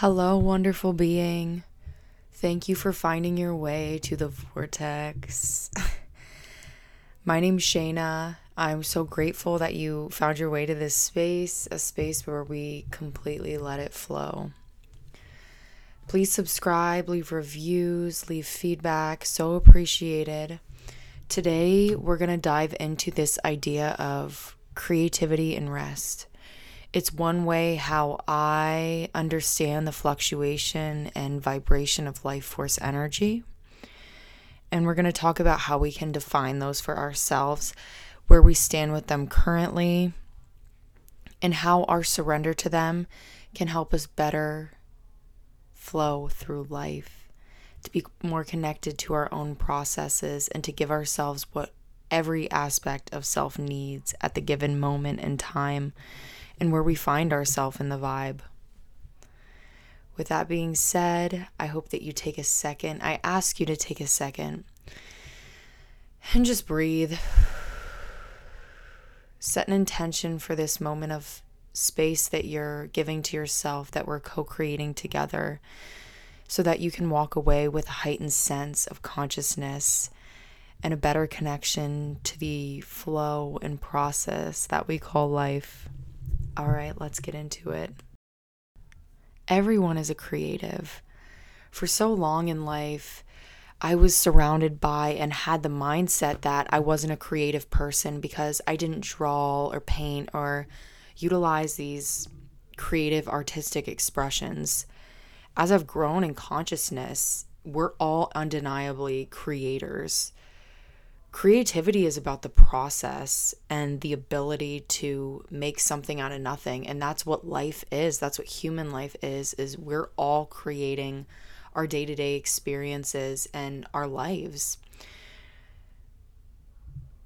Hello, wonderful being. Thank you for finding your way to the vortex. My name's Shayna. I'm so grateful that you found your way to this space, a space where we completely let it flow. Please subscribe, leave reviews, leave feedback. So appreciated. Today, we're going to dive into this idea of creativity and rest. It's one way how I understand the fluctuation and vibration of life force energy. And we're going to talk about how we can define those for ourselves, where we stand with them currently, and how our surrender to them can help us better flow through life, to be more connected to our own processes, and to give ourselves what every aspect of self needs at the given moment in time and where we find ourselves in the vibe. With that being said, I hope that you take a second. I ask you to take a second and just breathe. Set an intention for this moment of space that you're giving to yourself, that we're co creating together, so that you can walk away with a heightened sense of consciousness and a better connection to the flow and process that we call life. All right, let's get into it. Everyone is a creative. For so long in life, I was surrounded by and had the mindset that I wasn't a creative person because I didn't draw or paint or utilize these creative artistic expressions. As I've grown in consciousness, we're all undeniably creators creativity is about the process and the ability to make something out of nothing and that's what life is that's what human life is is we're all creating our day-to-day experiences and our lives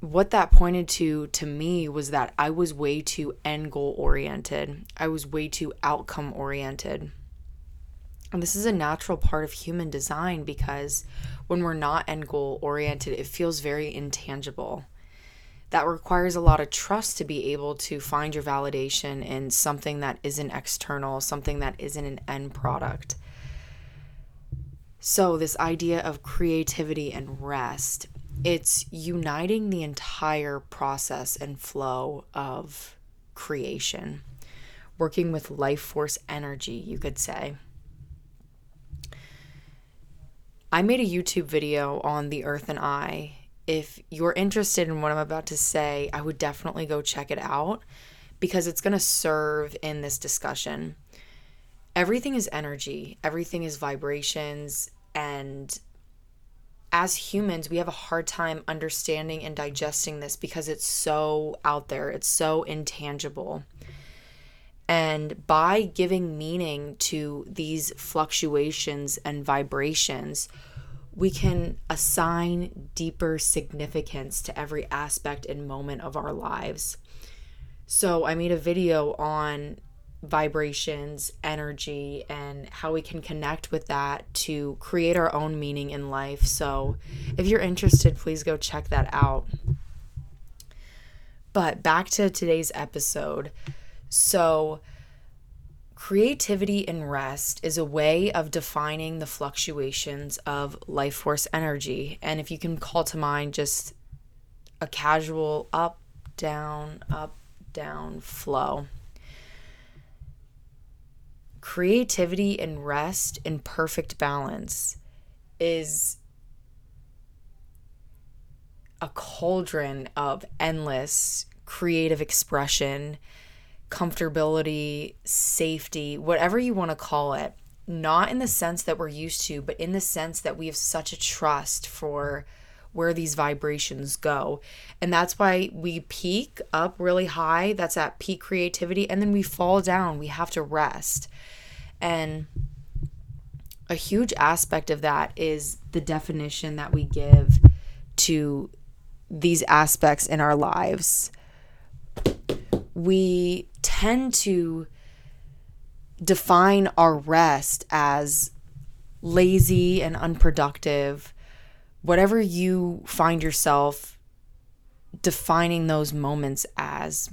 what that pointed to to me was that I was way too end goal oriented. I was way too outcome oriented. And this is a natural part of human design because when we're not end goal oriented, it feels very intangible. That requires a lot of trust to be able to find your validation in something that isn't external, something that isn't an end product. So, this idea of creativity and rest, it's uniting the entire process and flow of creation, working with life force energy, you could say. I made a YouTube video on the Earth and Eye. If you're interested in what I'm about to say, I would definitely go check it out because it's going to serve in this discussion. Everything is energy, everything is vibrations, and as humans, we have a hard time understanding and digesting this because it's so out there, it's so intangible. And by giving meaning to these fluctuations and vibrations, we can assign deeper significance to every aspect and moment of our lives. So, I made a video on vibrations, energy, and how we can connect with that to create our own meaning in life. So, if you're interested, please go check that out. But back to today's episode. So, creativity and rest is a way of defining the fluctuations of life force energy. And if you can call to mind just a casual up, down, up, down flow. Creativity and rest in perfect balance is a cauldron of endless creative expression comfortability, safety, whatever you want to call it, not in the sense that we're used to, but in the sense that we have such a trust for where these vibrations go. And that's why we peak up really high, that's at peak creativity, and then we fall down. We have to rest. And a huge aspect of that is the definition that we give to these aspects in our lives. We tend to define our rest as lazy and unproductive, whatever you find yourself defining those moments as,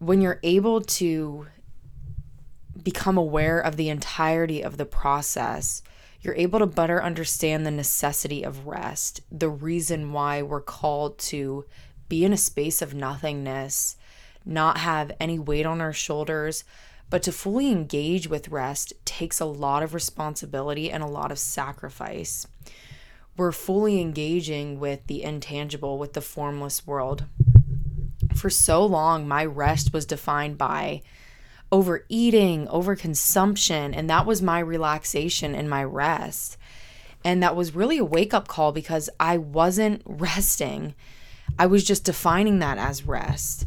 when you're able to become aware of the entirety of the process, you're able to better understand the necessity of rest, the reason why we're called to be in a space of nothingness, not have any weight on our shoulders. But to fully engage with rest takes a lot of responsibility and a lot of sacrifice. We're fully engaging with the intangible, with the formless world. For so long, my rest was defined by overeating, overconsumption, and that was my relaxation and my rest. And that was really a wake up call because I wasn't resting. I was just defining that as rest.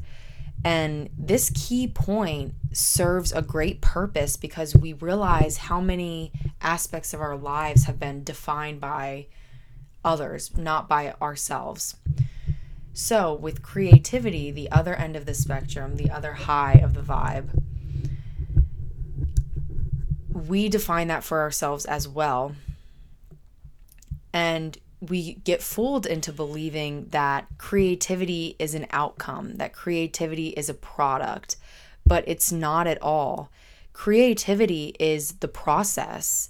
And this key point serves a great purpose because we realize how many aspects of our lives have been defined by others, not by ourselves. So, with creativity, the other end of the spectrum, the other high of the vibe, we define that for ourselves as well. And we get fooled into believing that creativity is an outcome, that creativity is a product, but it's not at all. Creativity is the process.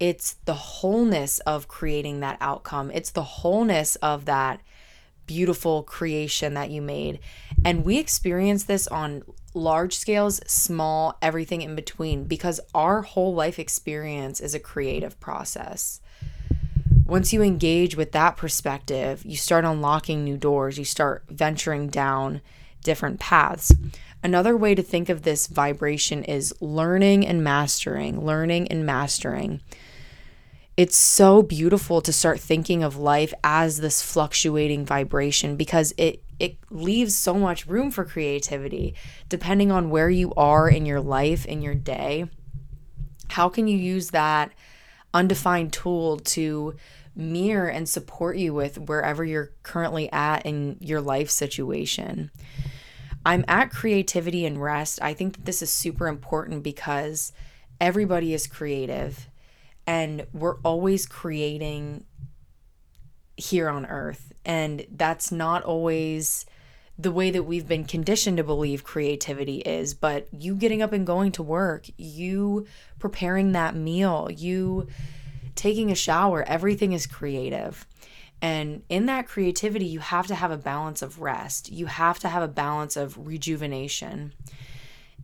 It's the wholeness of creating that outcome. It's the wholeness of that beautiful creation that you made. And we experience this on large scales, small, everything in between, because our whole life experience is a creative process. Once you engage with that perspective, you start unlocking new doors, you start venturing down different paths. Another way to think of this vibration is learning and mastering, learning and mastering. It's so beautiful to start thinking of life as this fluctuating vibration because it it leaves so much room for creativity depending on where you are in your life in your day how can you use that undefined tool to mirror and support you with wherever you're currently at in your life situation i'm at creativity and rest i think that this is super important because everybody is creative and we're always creating here on earth. And that's not always the way that we've been conditioned to believe creativity is. But you getting up and going to work, you preparing that meal, you taking a shower, everything is creative. And in that creativity, you have to have a balance of rest, you have to have a balance of rejuvenation.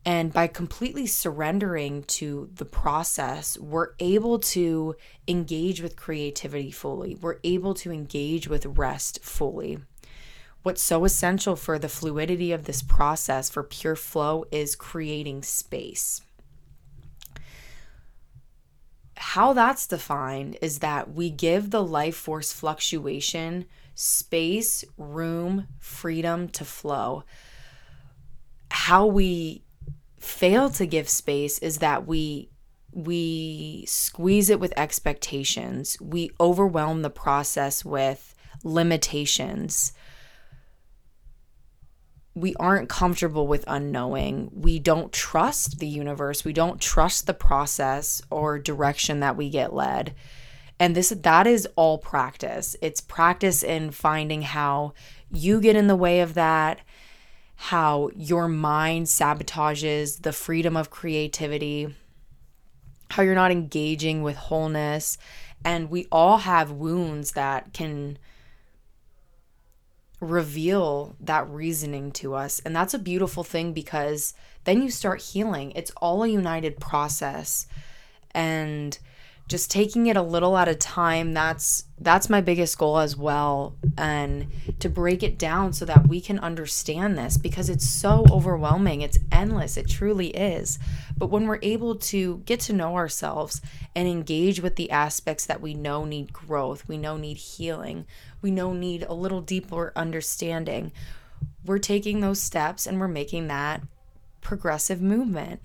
And by completely surrendering to the process, we're able to engage with creativity fully. We're able to engage with rest fully. What's so essential for the fluidity of this process, for pure flow, is creating space. How that's defined is that we give the life force fluctuation space, room, freedom to flow. How we fail to give space is that we we squeeze it with expectations. We overwhelm the process with limitations. We aren't comfortable with unknowing. We don't trust the universe. We don't trust the process or direction that we get led. And this that is all practice. It's practice in finding how you get in the way of that how your mind sabotages the freedom of creativity, how you're not engaging with wholeness. And we all have wounds that can reveal that reasoning to us. And that's a beautiful thing because then you start healing. It's all a united process. And just taking it a little at a time that's that's my biggest goal as well. And to break it down so that we can understand this because it's so overwhelming. It's endless. It truly is. But when we're able to get to know ourselves and engage with the aspects that we know need growth we know need healing we know need a little deeper understanding we're taking those steps and we're making that progressive movement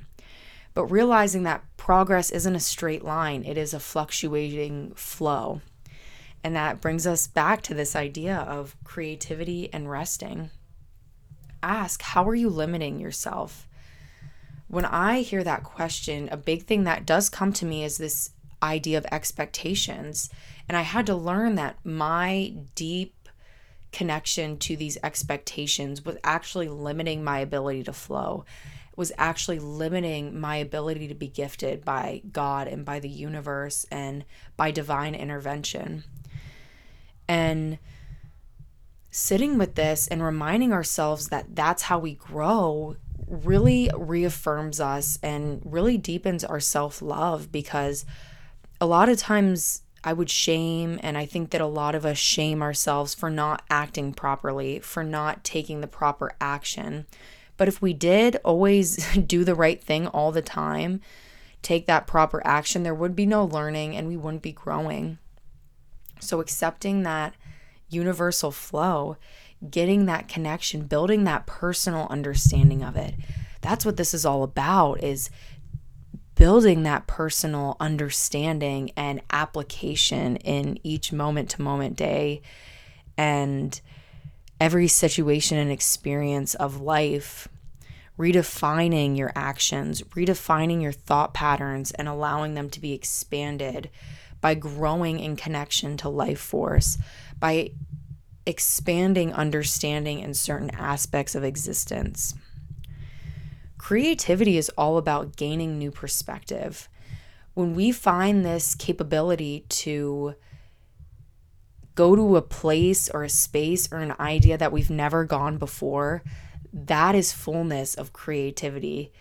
but realizing that progress isn't a straight line, it is a fluctuating flow. And that brings us back to this idea of creativity and resting. Ask, how are you limiting yourself? When I hear that question, a big thing that does come to me is this idea of expectations. And I had to learn that my deep connection to these expectations was actually limiting my ability to flow was actually limiting my ability to be gifted by God and by the universe and by divine intervention. And sitting with this and reminding ourselves that that's how we grow really reaffirms us and really deepens our self love because a lot of times I would shame, and I think that a lot of us shame ourselves for not acting properly, for not taking the proper action. But if we did always do the right thing all the time, take that proper action, there would be no learning and we wouldn't be growing. So, accepting that universal flow, getting that connection, building that personal understanding of it. That's what this is all about is building that personal understanding and application in each moment to moment day and every situation and experience of life redefining your actions, redefining your thought patterns, and allowing them to be expanded by growing in connection to life force, by expanding understanding in certain aspects of existence. Creativity is all about gaining new perspective. When we find this capability to go to a place or a space or an idea that we've never gone before, that is fullness of creativity.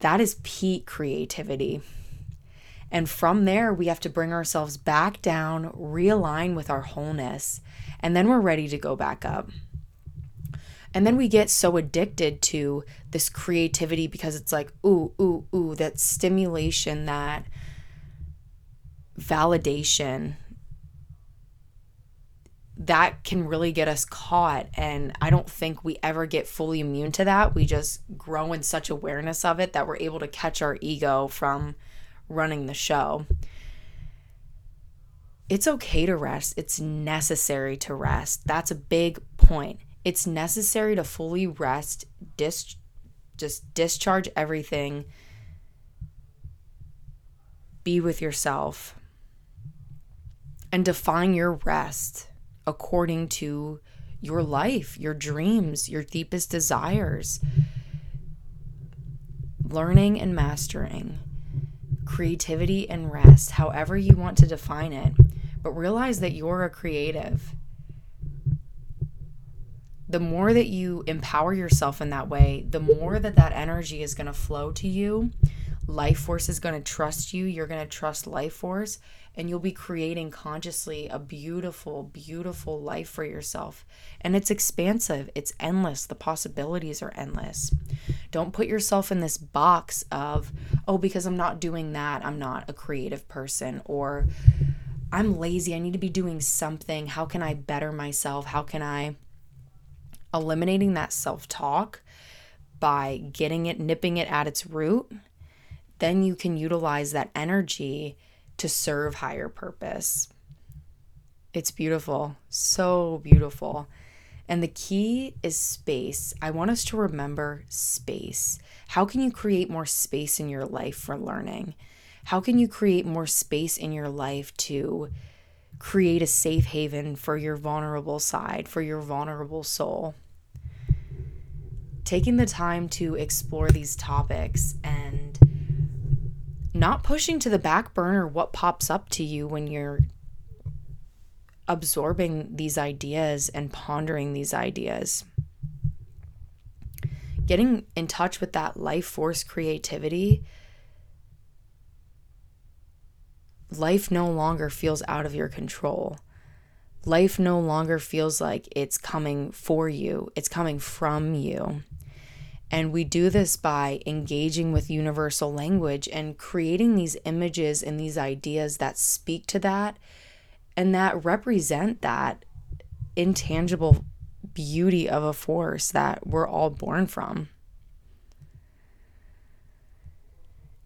That is peak creativity. And from there, we have to bring ourselves back down, realign with our wholeness, and then we're ready to go back up. And then we get so addicted to this creativity because it's like, ooh, ooh, ooh, that stimulation, that validation, that can really get us caught. And I don't think we ever get fully immune to that. We just grow in such awareness of it that we're able to catch our ego from running the show. It's okay to rest. It's necessary to rest. That's a big point. It's necessary to fully rest, dis- just discharge everything, be with yourself, and define your rest according to your life, your dreams, your deepest desires. Learning and mastering creativity and rest, however you want to define it, but realize that you're a creative. The more that you empower yourself in that way, the more that that energy is going to flow to you. Life force is going to trust you. You're going to trust life force, and you'll be creating consciously a beautiful, beautiful life for yourself. And it's expansive, it's endless. The possibilities are endless. Don't put yourself in this box of, oh, because I'm not doing that, I'm not a creative person, or I'm lazy, I need to be doing something. How can I better myself? How can I? Eliminating that self talk by getting it, nipping it at its root, then you can utilize that energy to serve higher purpose. It's beautiful, so beautiful. And the key is space. I want us to remember space. How can you create more space in your life for learning? How can you create more space in your life to create a safe haven for your vulnerable side, for your vulnerable soul? Taking the time to explore these topics and not pushing to the back burner what pops up to you when you're absorbing these ideas and pondering these ideas. Getting in touch with that life force creativity, life no longer feels out of your control. Life no longer feels like it's coming for you, it's coming from you. And we do this by engaging with universal language and creating these images and these ideas that speak to that and that represent that intangible beauty of a force that we're all born from.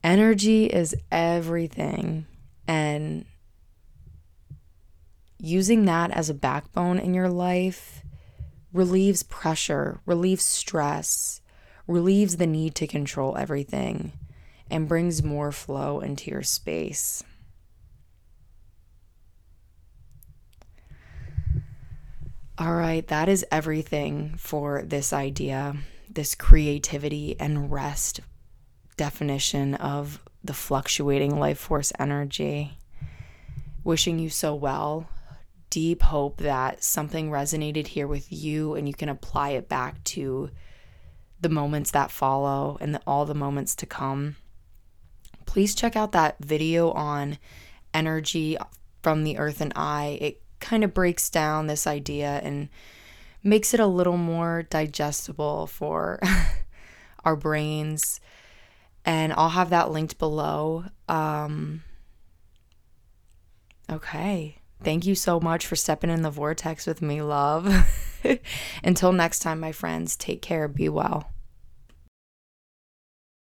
Energy is everything. And using that as a backbone in your life relieves pressure, relieves stress, relieves the need to control everything and brings more flow into your space. All right, that is everything for this idea. this creativity and rest definition of the fluctuating life force energy. Wishing you so well. Deep hope that something resonated here with you and you can apply it back to the moments that follow and the, all the moments to come. Please check out that video on energy from the earth and eye. It kind of breaks down this idea and makes it a little more digestible for our brains. And I'll have that linked below. Um, okay. Thank you so much for stepping in the vortex with me, love. Until next time, my friends, take care, be well.